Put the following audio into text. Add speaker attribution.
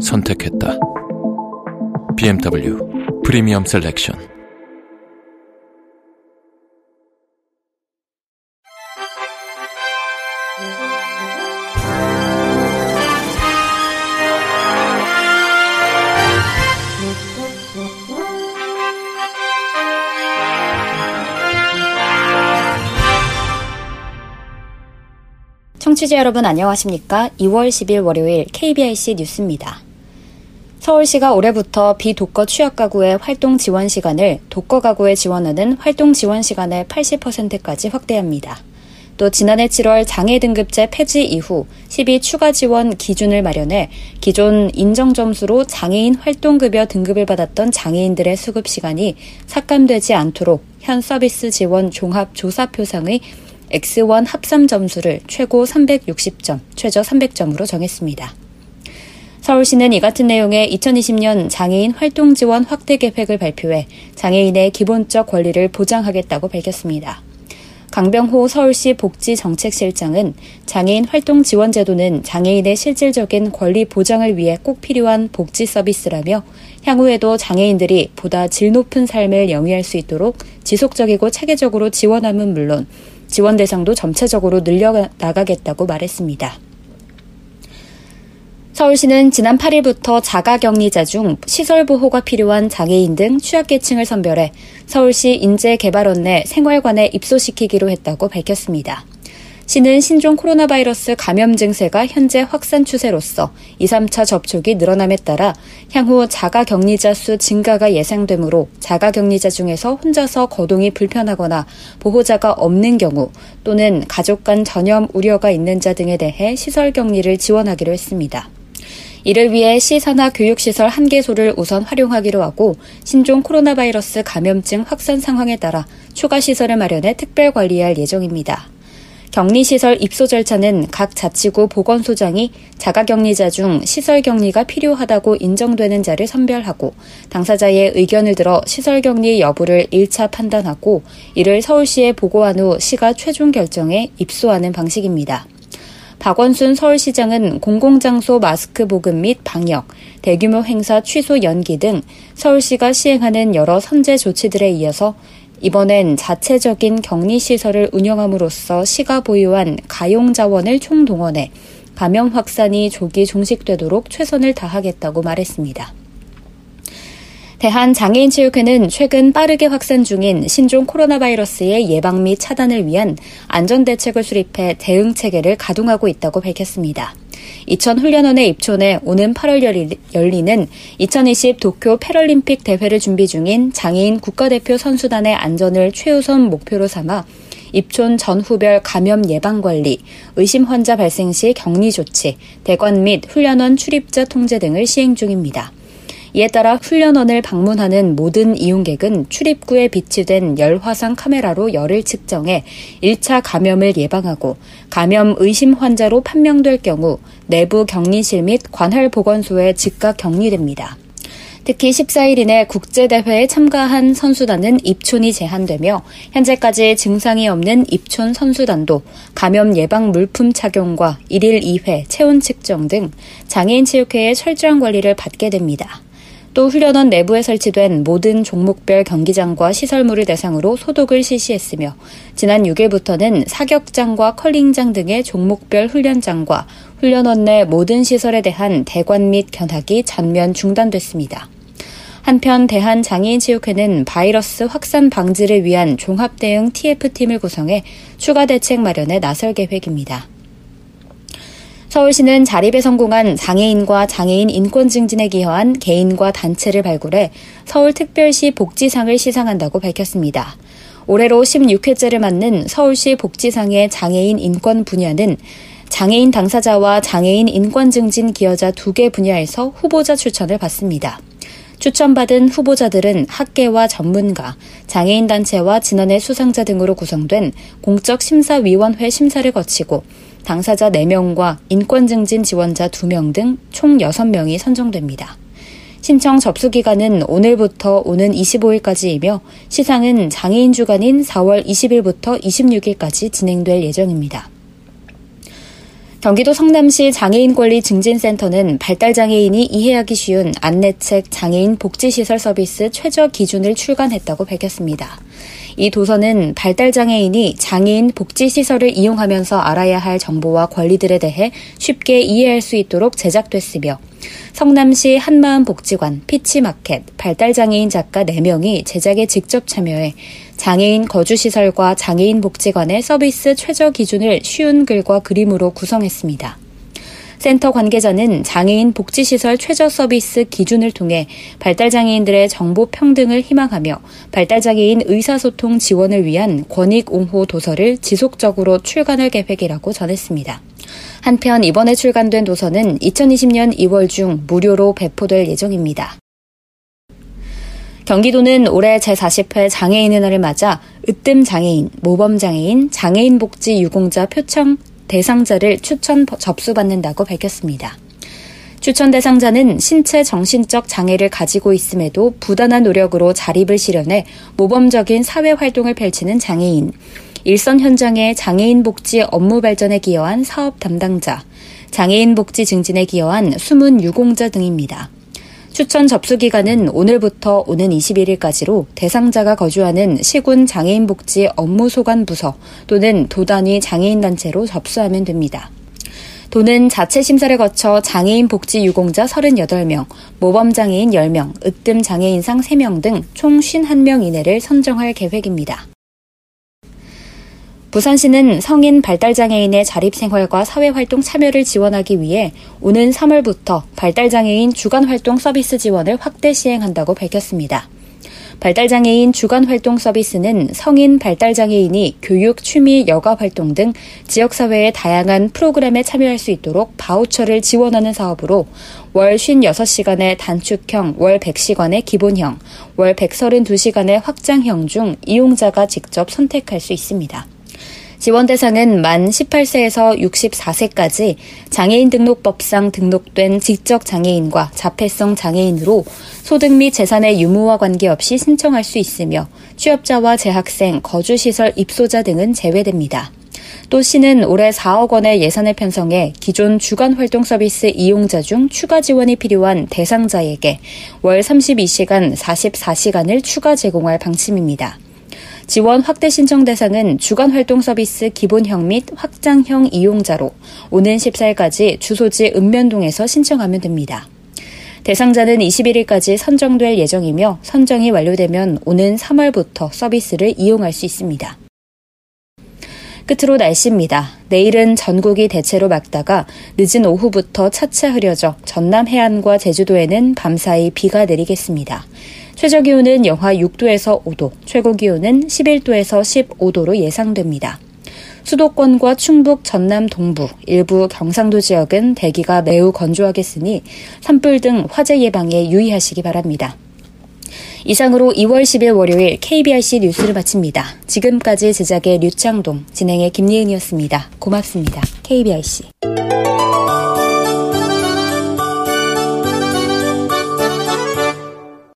Speaker 1: 선택했다. BMW 프리미엄 셀렉션
Speaker 2: 청취자 여러분 안녕하십니까? 2월 10일 월요일 KBIC 뉴스입니다. 서울시가 올해부터 비독거 취약 가구의 활동 지원 시간을 독거 가구에 지원하는 활동 지원 시간의 80%까지 확대합니다. 또 지난해 7월 장애 등급제 폐지 이후 12 추가 지원 기준을 마련해 기존 인정 점수로 장애인 활동급여 등급을 받았던 장애인들의 수급 시간이 삭감되지 않도록 현 서비스 지원 종합 조사표상의 X1 합산 점수를 최고 360점, 최저 300점으로 정했습니다. 서울시는 이 같은 내용의 2020년 장애인 활동 지원 확대 계획을 발표해 장애인의 기본적 권리를 보장하겠다고 밝혔습니다. 강병호 서울시 복지정책실장은 장애인 활동 지원 제도는 장애인의 실질적인 권리 보장을 위해 꼭 필요한 복지 서비스라며 향후에도 장애인들이 보다 질 높은 삶을 영위할 수 있도록 지속적이고 체계적으로 지원함은 물론 지원 대상도 점차적으로 늘려나가겠다고 말했습니다. 서울시는 지난 8일부터 자가격리자 중 시설 보호가 필요한 장애인 등 취약계층을 선별해 서울시 인재개발원 내 생활관에 입소시키기로 했다고 밝혔습니다. 시는 신종 코로나 바이러스 감염 증세가 현재 확산 추세로서 2, 3차 접촉이 늘어남에 따라 향후 자가 격리자 수 증가가 예상되므로 자가 격리자 중에서 혼자서 거동이 불편하거나 보호자가 없는 경우 또는 가족 간 전염 우려가 있는 자 등에 대해 시설 격리를 지원하기로 했습니다. 이를 위해 시산하 교육시설 한 개소를 우선 활용하기로 하고 신종 코로나 바이러스 감염증 확산 상황에 따라 추가 시설을 마련해 특별 관리할 예정입니다. 격리시설 입소 절차는 각 자치구 보건소장이 자가격리자 중 시설 격리가 필요하다고 인정되는 자를 선별하고 당사자의 의견을 들어 시설 격리 여부를 1차 판단하고 이를 서울시에 보고한 후 시가 최종 결정해 입소하는 방식입니다. 박원순 서울시장은 공공장소 마스크 보급 및 방역, 대규모 행사 취소 연기 등 서울시가 시행하는 여러 선제 조치들에 이어서 이번엔 자체적인 격리시설을 운영함으로써 시가 보유한 가용 자원을 총동원해 감염 확산이 조기 종식되도록 최선을 다하겠다고 말했습니다. 대한장애인체육회는 최근 빠르게 확산 중인 신종 코로나 바이러스의 예방 및 차단을 위한 안전대책을 수립해 대응 체계를 가동하고 있다고 밝혔습니다. 이천 훈련원의 입촌에 오는 8월 열리는 2020 도쿄 패럴림픽 대회를 준비 중인 장애인 국가대표 선수단의 안전을 최우선 목표로 삼아 입촌 전후별 감염 예방 관리, 의심 환자 발생 시 격리 조치, 대관 및 훈련원 출입자 통제 등을 시행 중입니다. 이에 따라 훈련원을 방문하는 모든 이용객은 출입구에 비치된 열화상 카메라로 열을 측정해 1차 감염을 예방하고 감염 의심 환자로 판명될 경우 내부 격리실 및 관할 보건소에 즉각 격리됩니다. 특히 14일 이내 국제대회에 참가한 선수단은 입촌이 제한되며 현재까지 증상이 없는 입촌 선수단도 감염 예방 물품 착용과 1일 2회 체온 측정 등 장애인 체육회의 철저한 관리를 받게 됩니다. 또 훈련원 내부에 설치된 모든 종목별 경기장과 시설물을 대상으로 소독을 실시했으며 지난 6일부터는 사격장과 컬링장 등의 종목별 훈련장과 훈련원 내 모든 시설에 대한 대관 및 견학이 전면 중단됐습니다. 한편 대한장애인체육회는 바이러스 확산 방지를 위한 종합대응 TF팀을 구성해 추가 대책 마련에 나설 계획입니다. 서울시는 자립에 성공한 장애인과 장애인 인권 증진에 기여한 개인과 단체를 발굴해 서울특별시 복지상을 시상한다고 밝혔습니다. 올해로 16회째를 맞는 서울시 복지상의 장애인 인권 분야는 장애인 당사자와 장애인 인권 증진 기여자 두 개 분야에서 후보자 추천을 받습니다. 추천받은 후보자들은 학계와 전문가, 장애인 단체와 진원의 수상자 등으로 구성된 공적 심사위원회 심사를 거치고 당사자 4명과 인권 증진 지원자 2명 등 총 6명이 선정됩니다. 신청 접수 기간은 오늘부터 오는 25일까지이며 시상은 장애인 주간인 4월 20일부터 26일까지 진행될 예정입니다. 경기도 성남시 장애인 권리 증진센터는 발달장애인이 이해하기 쉬운 안내책 장애인 복지시설 서비스 최저 기준을 출간했다고 밝혔습니다. 이 도서는 발달장애인이 장애인 복지시설을 이용하면서 알아야 할 정보와 권리들에 대해 쉽게 이해할 수 있도록 제작됐으며 성남시 한마음복지관, 피치마켓, 발달장애인 작가 4명이 제작에 직접 참여해 장애인 거주시설과 장애인 복지관의 서비스 최저 기준을 쉬운 글과 그림으로 구성했습니다. 센터 관계자는 장애인 복지시설 최저 서비스 기준을 통해 발달장애인들의 정보 평등을 희망하며 발달장애인 의사소통 지원을 위한 권익 옹호 도서를 지속적으로 출간할 계획이라고 전했습니다. 한편 이번에 출간된 도서는 2020년 2월 중 무료로 배포될 예정입니다. 경기도는 올해 제40회 장애인의 날을 맞아 으뜸 장애인, 모범 장애인, 장애인 복지 유공자 표창 대상자를 추천 접수받는다고 밝혔습니다. 추천 대상자는 신체 정신적 장애를 가지고 있음에도 부단한 노력으로 자립을 실현해 모범적인 사회 활동을 펼치는 장애인, 일선 현장의 장애인 복지 업무 발전에 기여한 사업 담당자, 장애인 복지 증진에 기여한 숨은 유공자 등입니다. 추천 접수 기간은 오늘부터 오는 21일까지로 대상자가 거주하는 시군 장애인 복지 업무 소관 부서 또는 도단위 장애인 단체로 접수하면 됩니다. 도는 자체 심사를 거쳐 장애인 복지 유공자 38명, 모범 장애인 10명, 으뜸 장애인상 3명 등 총 51명 이내를 선정할 계획입니다. 부산시는 성인 발달장애인의 자립생활과 사회활동 참여를 지원하기 위해 오는 3월부터 발달장애인 주간활동 서비스 지원을 확대 시행한다고 밝혔습니다. 발달장애인 주간활동 서비스는 성인 발달장애인이 교육, 취미, 여가 활동 등 지역사회의 다양한 프로그램에 참여할 수 있도록 바우처를 지원하는 사업으로 월 56시간의 단축형, 월 100시간의 기본형, 월 132시간의 확장형 중 이용자가 직접 선택할 수 있습니다. 지원 대상은 만 18세에서 64세까지 장애인 등록법상 등록된 지적 장애인과 자폐성 장애인으로 소득 및 재산의 유무와 관계없이 신청할 수 있으며 취업자와 재학생, 거주시설 입소자 등은 제외됩니다. 또 시는 올해 4억 원의 예산을 편성해 기존 주간 활동 서비스 이용자 중 추가 지원이 필요한 대상자에게 월 32시간 44시간을 추가 제공할 방침입니다. 지원 확대 신청 대상은 주간 활동 서비스 기본형 및 확장형 이용자로 오는 14일까지 주소지 읍면동에서 신청하면 됩니다. 대상자는 21일까지 선정될 예정이며 선정이 완료되면 오는 3월부터 서비스를 이용할 수 있습니다. 끝으로 날씨입니다. 내일은 전국이 대체로 맑다가 늦은 오후부터 차차 흐려져 전남 해안과 제주도에는 밤사이 비가 내리겠습니다. 최저 기온은 영하 6도에서 5도, 최고 기온은 11도에서 15도로 예상됩니다. 수도권과 충북, 전남 동부, 일부 경상도 지역은 대기가 매우 건조하겠으니 산불 등 화재 예방에 유의하시기 바랍니다. 이상으로 2월 10일 월요일 KBRC 뉴스를 마칩니다. 지금까지 제작의 류창동, 진행의 김예은이었습니다. 고맙습니다. KBRC.